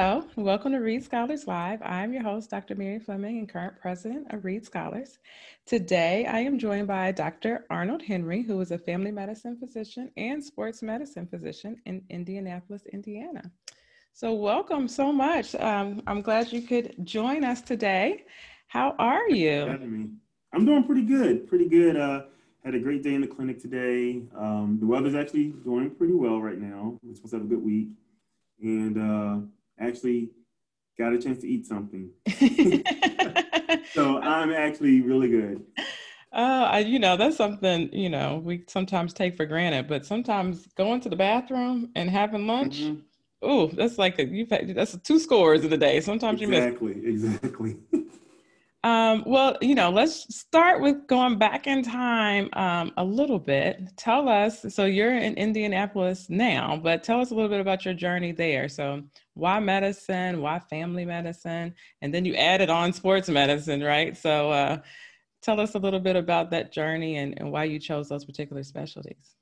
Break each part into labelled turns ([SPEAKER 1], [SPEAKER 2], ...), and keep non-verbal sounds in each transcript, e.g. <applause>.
[SPEAKER 1] Hello, welcome to Reede Scholars Live. I'm your host, Dr. Mary Fleming, and current president of Reede Scholars. Today, I am joined by Dr. Arnold Henry, who is a family medicine physician and sports medicine physician in Indianapolis, Indiana. So, welcome so much. Um, I'm glad you could join us today. How are you?
[SPEAKER 2] I'm doing pretty good. Pretty good. Uh, had a great day in the clinic today. Um, the weather's actually going pretty well right now. We're supposed to have a good week and uh, actually got a chance to eat something. <laughs> <laughs> so I'm actually really good.
[SPEAKER 1] Uh, you know, that's something, you know, we sometimes take for granted, but sometimes going to the bathroom and having lunch, mm-hmm. oh, that's like a, you've had, that's two scores in a day. Sometimes
[SPEAKER 2] exactly,
[SPEAKER 1] you
[SPEAKER 2] miss. Exactly, exactly. <laughs>
[SPEAKER 1] Um, well, you know, let's start with going back in time um, a little bit. Tell us, so you're in Indianapolis now, but tell us a little bit about your journey there. So, why medicine? Why family medicine? And then you added on sports medicine, right? So, uh, tell us a little bit about that journey and, and why you chose those particular specialties.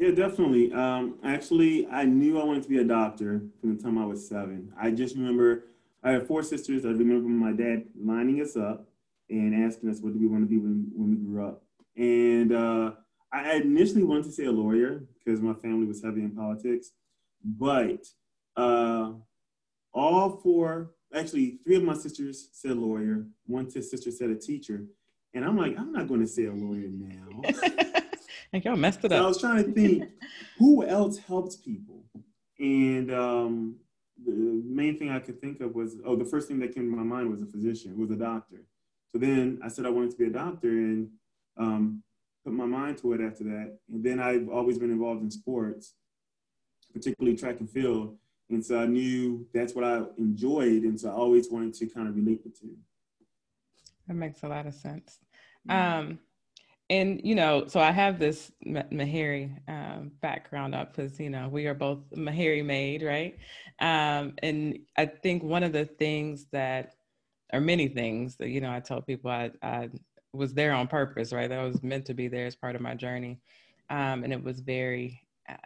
[SPEAKER 2] Yeah, definitely. Um, actually, I knew I wanted to be a doctor from the time I was seven. I just remember I have four sisters. I remember my dad lining us up and asking us what do we want to be when, when we grew up. And uh, I initially wanted to say a lawyer because my family was heavy in politics, but uh, all four, actually three of my sisters said lawyer. One sister said a teacher, and I'm like, I'm not going to say a lawyer now. <laughs>
[SPEAKER 1] and y'all messed it
[SPEAKER 2] so
[SPEAKER 1] up.
[SPEAKER 2] I was trying to think who else helps people, and um, the main thing I could think of was, oh, the first thing that came to my mind was a physician, was a doctor. So then I said I wanted to be a doctor and um, put my mind to it after that. And then I've always been involved in sports, particularly track and field. And so I knew that's what I enjoyed. And so I always wanted to kind of relate the two.
[SPEAKER 1] That makes a lot of sense. Um, and you know, so I have this Meharry um, background up because you know we are both Meharry made, right? Um, and I think one of the things that, or many things that you know, I tell people I, I was there on purpose, right? That I was meant to be there as part of my journey, um, and it was very uh,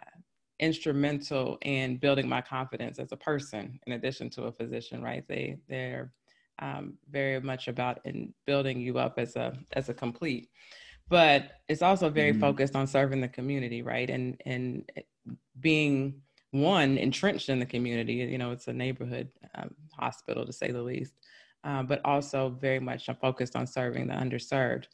[SPEAKER 1] instrumental in building my confidence as a person, in addition to a physician, right? They they're um, very much about in building you up as a as a complete but it's also very mm-hmm. focused on serving the community, right? And and being one entrenched in the community. You know, it's a neighborhood um, hospital to say the least, uh, but also very much focused on serving the underserved.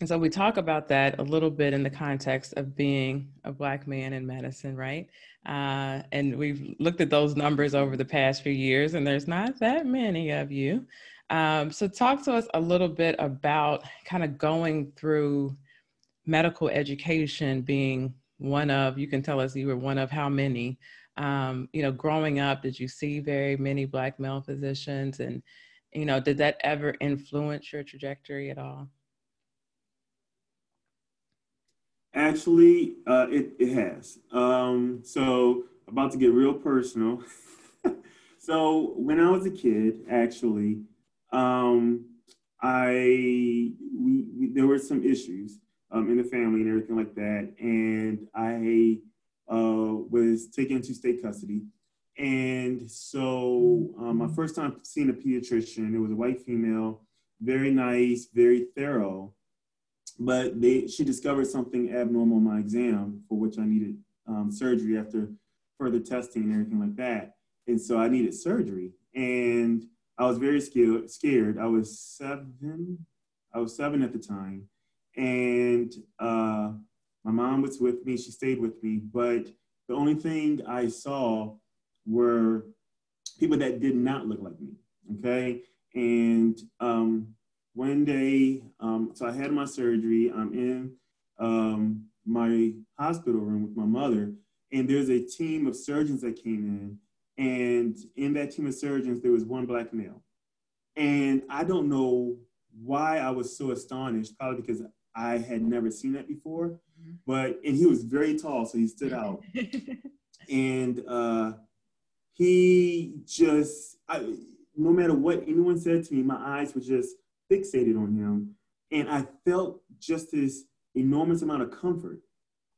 [SPEAKER 1] And so we talk about that a little bit in the context of being a Black man in medicine, right? Uh, and we've looked at those numbers over the past few years, and there's not that many of you. Um, so, talk to us a little bit about kind of going through medical education, being one of, you can tell us you were one of how many. Um, you know, growing up, did you see very many Black male physicians? And, you know, did that ever influence your trajectory at all?
[SPEAKER 2] Actually, uh, it, it has. Um, so, about to get real personal. <laughs> so, when I was a kid, actually, um, I we, we, there were some issues um, in the family and everything like that, and I uh, was taken into state custody. And so, um, my first time seeing a pediatrician, it was a white female, very nice, very thorough, but they she discovered something abnormal in my exam for which I needed um, surgery after further testing and everything like that. And so I needed surgery, and I was very scared. I was seven. I was seven at the time, and uh, my mom was with me. She stayed with me, but the only thing I saw were people that did not look like me. Okay, and um, one day, um, so I had my surgery. I'm in um, my hospital room with my mother, and there's a team of surgeons that came in and in that team of surgeons, there was one black male. And I don't know why I was so astonished, probably because I had never seen that before. Mm-hmm. But, and he was very tall, so he stood out. <laughs> and uh, he just, I, no matter what anyone said to me, my eyes were just fixated on him. And I felt just this enormous amount of comfort.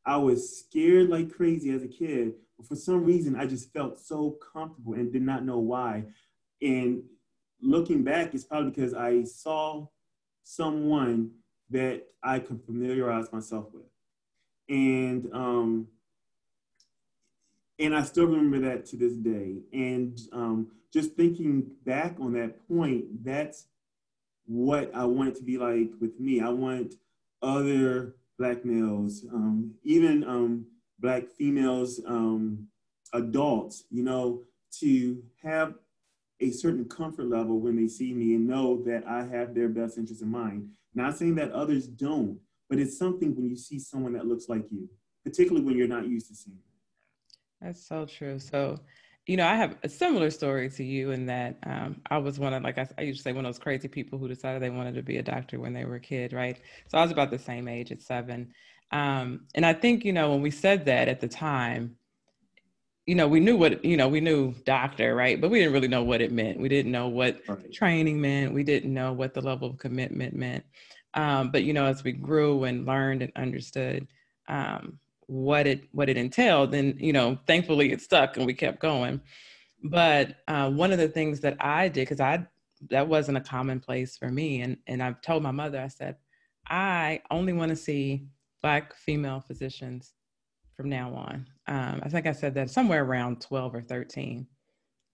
[SPEAKER 2] I was scared like crazy as a kid, for some reason, I just felt so comfortable and did not know why. And looking back, it's probably because I saw someone that I could familiarize myself with. And um, and I still remember that to this day. And um, just thinking back on that point, that's what I want it to be like with me. I want other black males, um, even um, black females, um, adults, you know, to have a certain comfort level when they see me and know that I have their best interest in mind. Not saying that others don't, but it's something when you see someone that looks like you, particularly when you're not used to seeing.
[SPEAKER 1] That's so true. So you know, I have a similar story to you in that um, I was one of, like I, I used to say, one of those crazy people who decided they wanted to be a doctor when they were a kid, right? So I was about the same age at seven. Um, and I think, you know, when we said that at the time, you know, we knew what, you know, we knew doctor, right? But we didn't really know what it meant. We didn't know what right. training meant. We didn't know what the level of commitment meant. Um, but, you know, as we grew and learned and understood, um, what it what it entailed and you know thankfully it stuck and we kept going. But uh, one of the things that i did because i that wasn't a commonplace for me and and i've told my mother i said i only want to see black female physicians from now on. Um, i think i said that somewhere around 12 or 13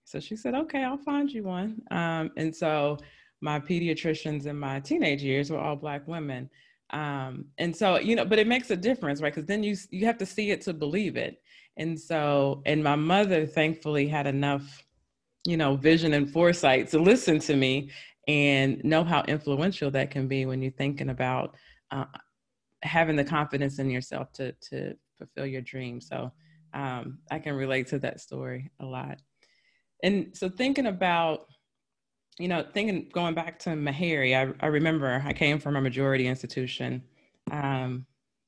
[SPEAKER 1] so she said okay i'll find you one. Um, and so my pediatricians in my teenage years were all black women um, and so you know but it makes a difference right? Because then you you have to see it to believe it. And so and my mother thankfully had enough you know vision and foresight to listen to me and know how influential that can be when you're thinking about uh, having the confidence in yourself to to fulfill your dream. So um, i can relate to that story a lot. And so thinking about you know, thinking going back to Meharry, I, I remember I came from a majority institution um,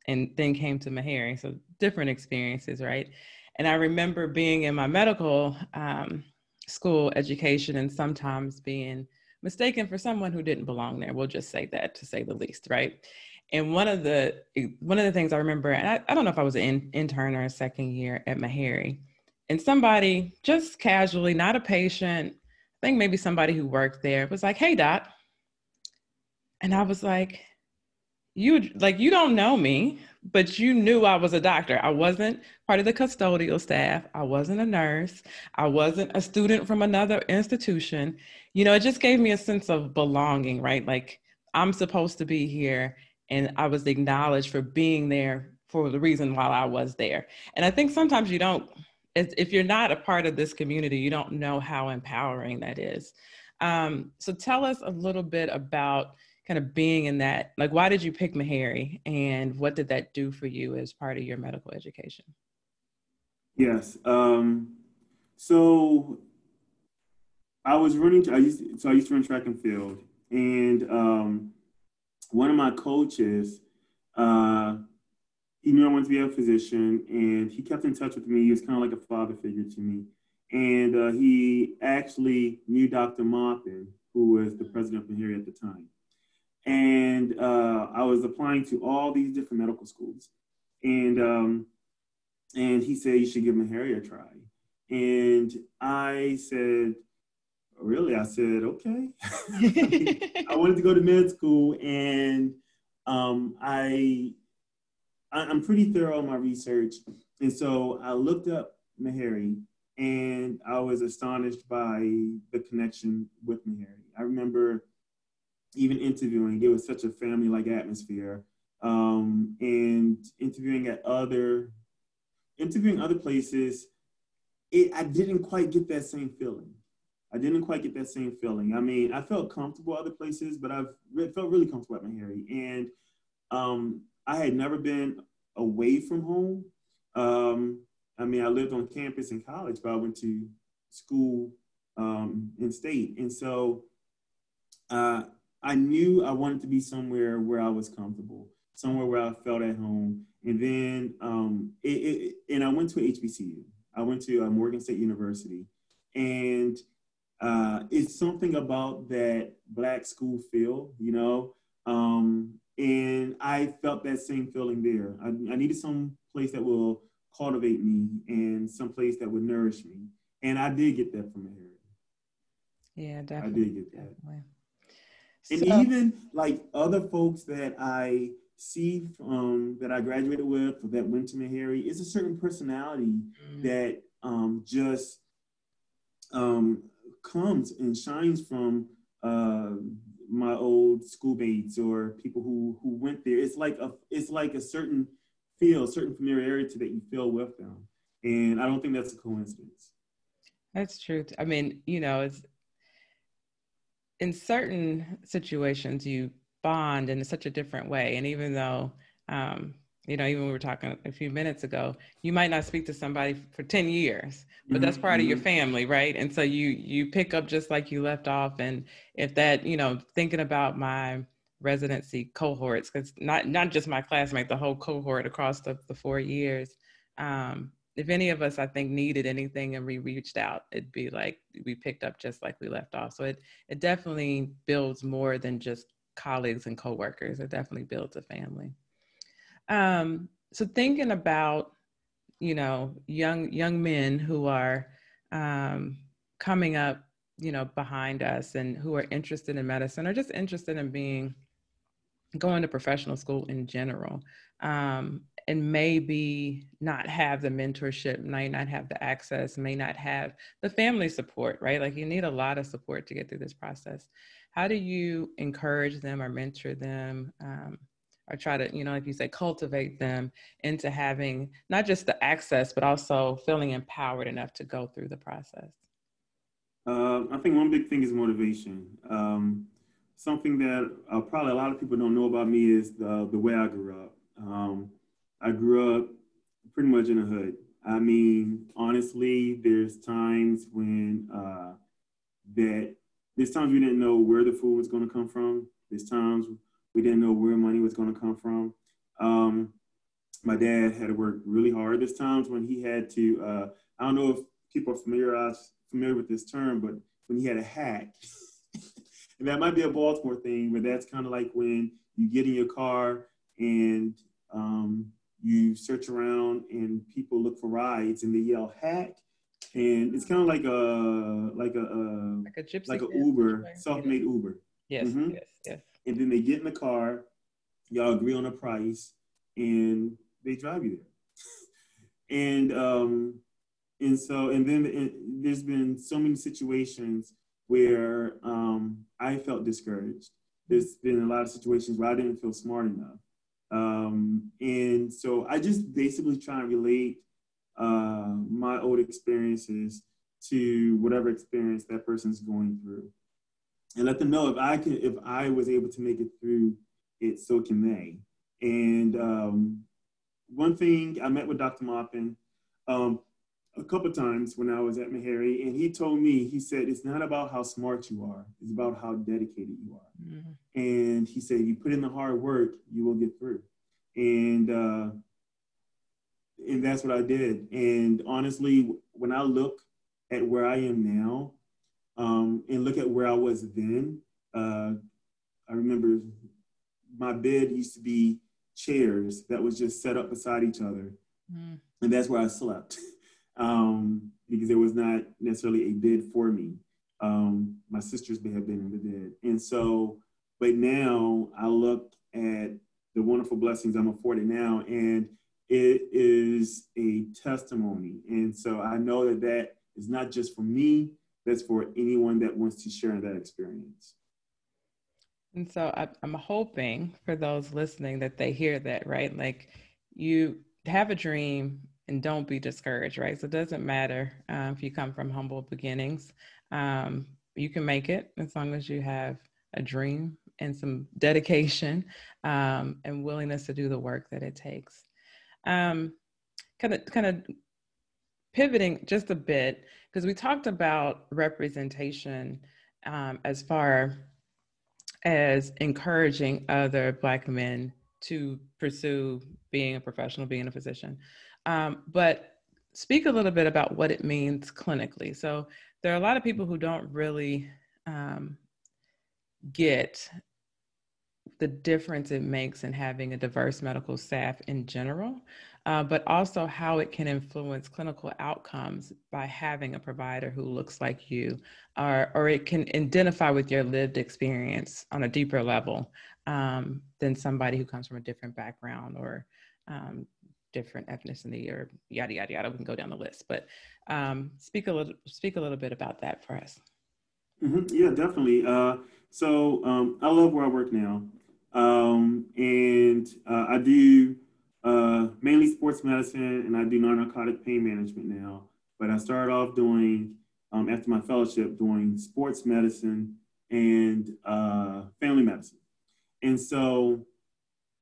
[SPEAKER 1] and then came to Meharry. So different experiences, right? And I remember being in my medical um, school education and sometimes being mistaken for someone who didn't belong there. We'll just say that to say the least, right? And one of the one of the things I remember, and I, I don't know if I was an in, intern or a second year at Meharry, and somebody just casually, not a patient, I think maybe somebody who worked there was like, "Hey, Dot," and I was like, "You like you don't know me, but you knew I was a doctor. I wasn't part of the custodial staff. I wasn't a nurse. I wasn't a student from another institution. You know, it just gave me a sense of belonging, right? Like I'm supposed to be here, and I was acknowledged for being there for the reason while I was there. And I think sometimes you don't if you're not a part of this community, you don't know how empowering that is. Um, so tell us a little bit about kind of being in that. Like, why did you pick Meharry, and what did that do for you as part of your medical education?
[SPEAKER 2] Yes. Um, so I was running. I used so I used to run track and field, and um, one of my coaches. Uh, he knew I wanted to be a physician, and he kept in touch with me. He was kind of like a father figure to me. And uh, he actually knew Dr. Maupin, who was the president of Meharry at the time. And uh, I was applying to all these different medical schools. And, um, and he said, you should give Meharry a try. And I said, really? I said, okay. <laughs> I wanted to go to med school, and um, I I'm pretty thorough in my research. And so I looked up Meharry and I was astonished by the connection with Meharry. I remember even interviewing, it was such a family like atmosphere. Um, and interviewing at other interviewing other places, it I didn't quite get that same feeling. I didn't quite get that same feeling. I mean, I felt comfortable other places, but I've felt really comfortable at Meharry. And um, I had never been away from home. Um, I mean, I lived on campus in college, but I went to school um, in state. And so uh, I knew I wanted to be somewhere where I was comfortable, somewhere where I felt at home. And then, um, it, it, and I went to HBCU. I went to uh, Morgan State University. And uh, it's something about that Black school feel, you know. Um, and I felt that same feeling there. I, I needed some place that will cultivate me and some place that would nourish me. And I did get that from Meharry.
[SPEAKER 1] Yeah, definitely.
[SPEAKER 2] I did get that. Definitely. And so, even like other folks that I see um, that I graduated with or that went to Meharry, it's a certain personality mm-hmm. that um, just um, comes and shines from uh, my old schoolmates or people who who went there. It's like a it's like a certain feel, a certain familiarity that you feel with them, and I don't think that's a coincidence.
[SPEAKER 1] That's true. I mean, you know, it's in certain situations you bond in such a different way, and even though um, you know, even we were talking a few minutes ago, you might not speak to somebody for 10 years, but mm-hmm. that's part of your mm-hmm. family, right? And so you you pick up just like you left off. And if that, you know, thinking about my residency cohorts, because not not just my classmate, the whole cohort across the, the four years. Um, if any of us I think needed anything and we reached out, it'd be like we picked up just like we left off. So it it definitely builds more than just colleagues and coworkers. It definitely builds a family. Um, so thinking about, you know, young young men who are um, coming up, you know, behind us and who are interested in medicine or just interested in being going to professional school in general. Um, and maybe not have the mentorship, may not have the access, may not have the family support, right? Like you need a lot of support to get through this process. How do you encourage them or mentor them? Um, or try to, you know, like you say, cultivate them into having not just the access, but also feeling empowered enough to go through the process?
[SPEAKER 2] Uh, I think one big thing is motivation. Um, something that uh, probably a lot of people don't know about me is the, the way I grew up. Um, I grew up pretty much in a hood. I mean, honestly, there's times when uh, that there's times we didn't know where the food was going to come from. There's times we didn't know where money was going to come from. Um, my dad had to work really hard. There's times when he had to, uh, I don't know if people are familiar, familiar with this term, but when he had a hack, <laughs> and that might be a Baltimore thing, but that's kind of like when you get in your car and um, you search around and people look for rides and they yell hack. And it's kind of like a like a, a like a gypsy like a Uber, self-made Uber.
[SPEAKER 1] Yes, mm-hmm. yes, yes
[SPEAKER 2] and then they get in the car, y'all agree on a price, and they drive you there. <laughs> and um, and so and then and there's been so many situations where um, I felt discouraged. There's been a lot of situations where I didn't feel smart enough. Um, and so I just basically try and relate uh, my old experiences to whatever experience that person's going through and let them know if I can, if I was able to make it through it, so can they. And um, one thing, I met with Dr. Maupin um, a couple times when I was at Meharry, and he told me, he said, it's not about how smart you are, it's about how dedicated you are. Mm-hmm. And he said, if you put in the hard work, you will get through. And uh, and that's what I did. And honestly, when I look at where I am now, um, and look at where I was then. Uh, I remember my bed used to be chairs that was just set up beside each other, mm. and that's where I slept <laughs> um, because there was not necessarily a bed for me. Um, my sister's may have been in the bed, and so, but now I look at the wonderful blessings I'm afforded now, and it is a testimony. And so I know that that is not just for me, that's for anyone that wants to share that experience.
[SPEAKER 1] And so I, am hoping for those listening that they hear that, right? Like you have a dream and don't be discouraged, right? So it doesn't matter uh, if you come from humble beginnings. Um, you can make it as long as you have a dream and some <laughs> dedication um, and willingness to do the work that it takes. Um, kind of, kind of pivoting just a bit because we talked about representation um, as far as encouraging other Black men to pursue being a professional, being a physician. Um, but speak a little bit about what it means clinically. So there are a lot of people who don't really um, get the difference it makes in having a diverse medical staff in general. Uh, but also how it can influence clinical outcomes by having a provider who looks like you, or, or it can identify with your lived experience on a deeper level um, than somebody who comes from a different background or um, different ethnicity or yada yada yada. We can go down the list, but um, speak a little speak a little bit about that for us.
[SPEAKER 2] Mm-hmm. Yeah, definitely. Uh, so um, I love where I work now, um, and uh, I do uh, mainly sports medicine, and I do non-narcotic pain management now. But I started off doing um, after my fellowship doing sports medicine and uh, family medicine, and so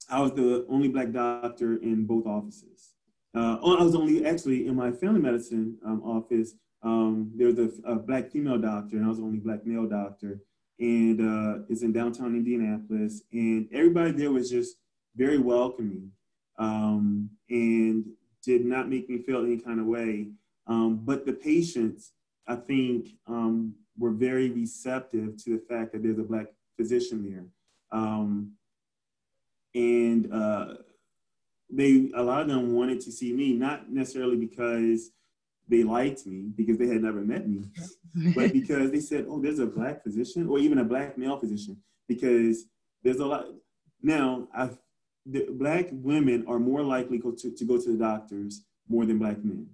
[SPEAKER 2] I was the only black doctor in both offices. Uh, I was only actually in my family medicine um, office. Um, there was a, a, black female doctor, and I was the only black male doctor. And uh, it's in downtown Indianapolis, and everybody there was just very welcoming um, and did not make me feel any kind of way. Um, but the patients, I think, um, were very receptive to the fact that there's a black physician there. Um, and uh, they a lot of them wanted to see me not necessarily because they liked me because they had never met me <laughs> but because they said oh there's a black physician or even a black male physician because there's a lot now i the black women are more likely go to, to go to the doctors more than black men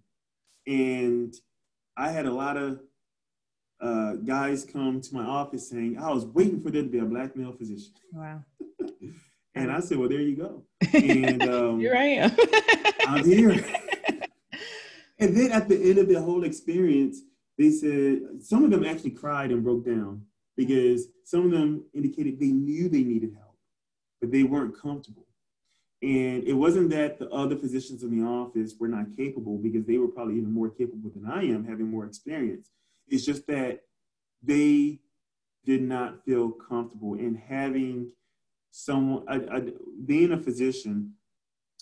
[SPEAKER 2] and i had a lot of uh, guys come to my office saying i was waiting for there to be a black male physician
[SPEAKER 1] wow <laughs>
[SPEAKER 2] And I said, well, there you go. And <laughs> um,
[SPEAKER 1] here I am. <laughs>
[SPEAKER 2] I'm here. and then at the end of the whole experience, they said some of them actually cried and broke down because some of them indicated they knew they needed help, but they weren't comfortable. And it wasn't that the other physicians in the office were not capable because they were probably even more capable than I am, having more experience. It's just that they did not feel comfortable in having someone, I, I, being a physician,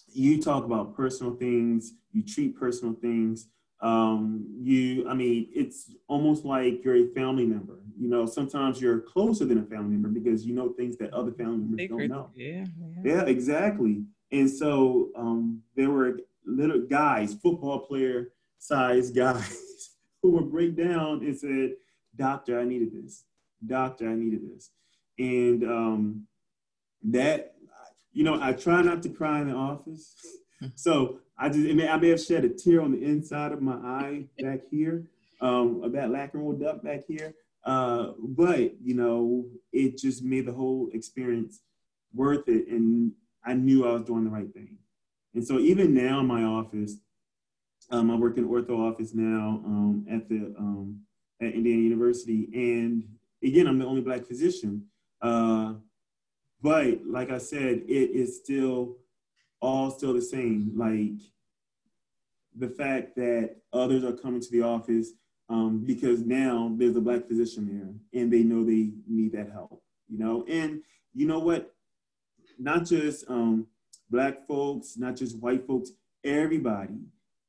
[SPEAKER 2] you talk about personal things, you treat personal things. Um, you, I mean, it's almost like you're a family member. You know, sometimes you're closer than a family member because you know things that other family members don't know.
[SPEAKER 1] Yeah,
[SPEAKER 2] yeah, yeah exactly. And so um, there were little guys, football player size guys, <laughs> who would break down and said, "Doctor, I needed this. Doctor, I needed this." And um, that you know I try not to cry in the office, <laughs> so I just I may, I may have shed a tear on the inside of my eye back here, um, of that lacrimal duct back here. Uh, but you know, it just made the whole experience worth it, and I knew I was doing the right thing. And so even now in my office, um, I work in ortho office now um, at the um, at Indiana University, and again, I'm the only black physician. Uh, but like I said, it is still all still the same. Like the fact that others are coming to the office um, because now there's a black physician there and they know they need that help, you know? And you know what? Not just um, black folks, not just white folks, everybody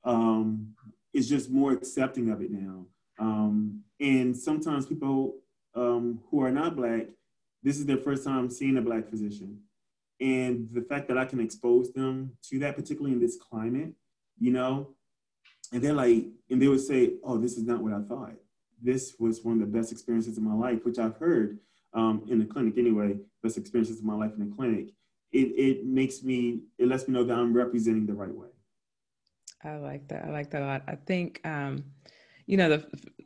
[SPEAKER 2] um, is just more accepting of it now. Um, and sometimes people um, who are not black this is their first time seeing a black physician. And the fact that I can expose them to that, particularly in this climate, you know, and they're like, and they would say, oh, this is not what I thought. This was one of the best experiences of my life, which I've heard um, in the clinic anyway, best experiences of my life in the clinic. It, it makes me, it lets me know that I'm representing the right way.
[SPEAKER 1] I like that. I like that a lot. I think, um, you know,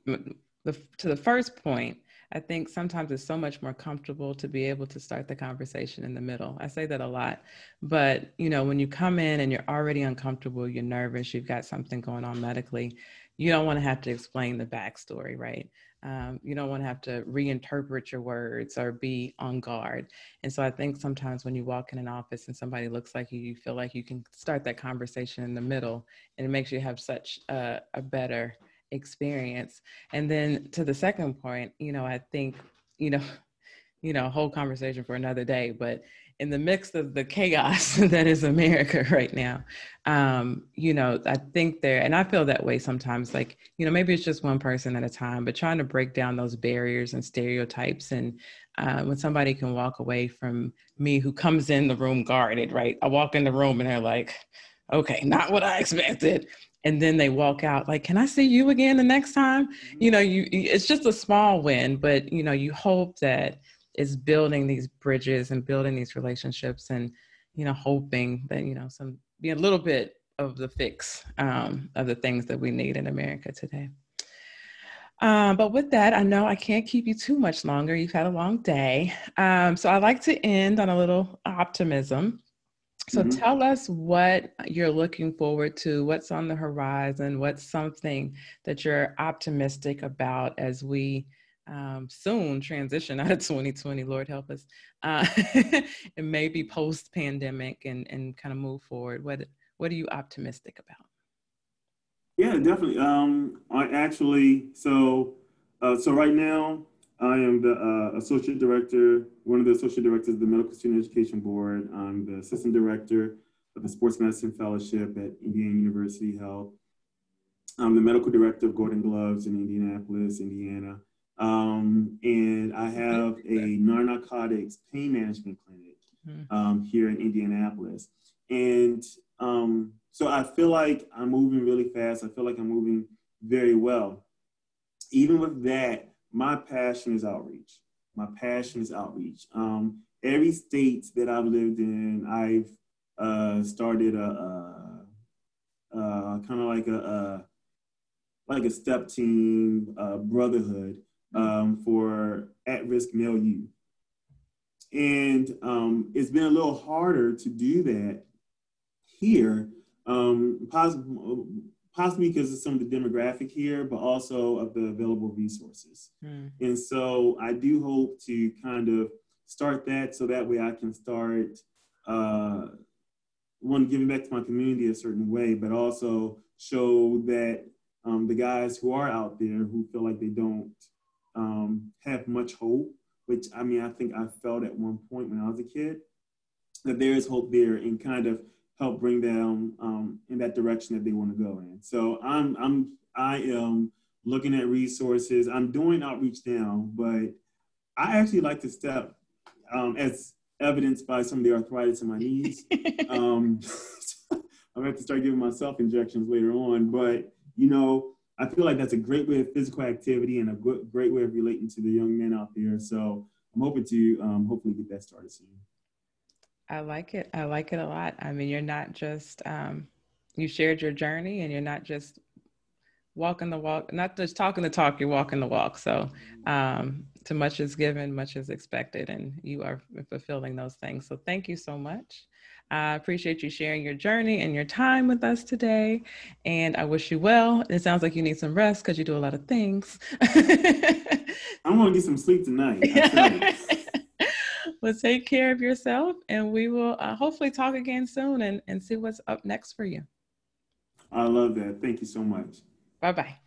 [SPEAKER 1] the, the, to the first point, I think sometimes it's so much more comfortable to be able to start the conversation in the middle. I say that a lot. But, you know, when you come in and you're already uncomfortable, you're nervous, you've got something going on medically, you don't want to have to explain the backstory, right? Um, you don't want to have to reinterpret your words or be on guard. And so I think sometimes when you walk in an office and somebody looks like you, you feel like you can start that conversation in the middle and it makes you have such a, a better experience. And then to the second point, you know, I think, you know, <laughs> you know, whole conversation for another day, but in the mix of the chaos <laughs> that is America <laughs> right now, um, you know, I think there, and I feel that way sometimes, like, you know, maybe it's just one person at a time, but trying to break down those barriers and stereotypes. And uh, when somebody can walk away from me who comes in the room guarded, right? I walk in the room and they're like, okay, not what I expected. And then they walk out like, can I see you again the next time? You know, you it's just a small win, but you know, you hope that it's building these bridges and building these relationships and you know, hoping that, you know, some be a little bit of the fix um, of the things that we need in America today. Um, but with that, I know I can't keep you too much longer. You've had a long day. Um, so I like to end on a little optimism. So mm-hmm. tell us what you're looking forward to, what's on the horizon, what's something that you're optimistic about as we um, soon transition <laughs> out of 2020, Lord help us, uh, <laughs> and maybe post pandemic and, and kind of move forward. What, what are you optimistic about?
[SPEAKER 2] Yeah, definitely. Um, I actually, so, uh, so right now I am the uh, associate director, one of the associate directors of the Medical Student Education Board. I'm the assistant director of the Sports Medicine Fellowship at Indiana University Health. I'm the medical director of Golden Gloves in Indianapolis, Indiana. Um, and I have a non-narcotics pain management clinic hmm. um, here in Indianapolis. And um, so I feel like I'm moving really fast. I feel like I'm moving very well. Even with that, my passion is outreach. My passion is outreach. Um, every state that I've lived in, I've uh, started a, a, a kind of like a, a, like a step team brotherhood um, for at-risk male youth. And um, it's been a little harder to do that here, um, possibly because of some of the demographic here, but also of the available resources. Mm. And so I do hope to kind of start that so that way I can start uh, one giving back to my community a certain way, but also show that um, the guys who are out there who feel like they don't um, have much hope, which I mean I think I felt at one point when I was a kid, that there is hope there and kind of help bring them um, in that direction that they want to go in. So I'm I'm I am looking at resources. I'm doing outreach now, but I actually like to step um, as evidenced by some of the arthritis in my knees. <laughs> um, <laughs> I'm gonna have to start giving myself injections later on, but you know, I feel like that's a great way of physical activity and a good, great way of relating to the young men out there. So I'm hoping to um, hopefully get that started soon.
[SPEAKER 1] I like it. I like it a lot. I mean, you're not just, um, you shared your journey and you're not just walking the walk, not just talking the talk, you're walking the walk. So, um, to much is given, much is expected, and you are fulfilling those things. So, thank you so much. I appreciate you sharing your journey and your time with us today. And I wish you well. It sounds like you need some rest because you do a lot of things. <laughs>
[SPEAKER 2] I'm going to get some sleep tonight. <laughs>
[SPEAKER 1] well, take care of yourself, and we will uh, hopefully talk again soon and, and see what's up next for you.
[SPEAKER 2] I love that. Thank you so much.
[SPEAKER 1] Bye bye.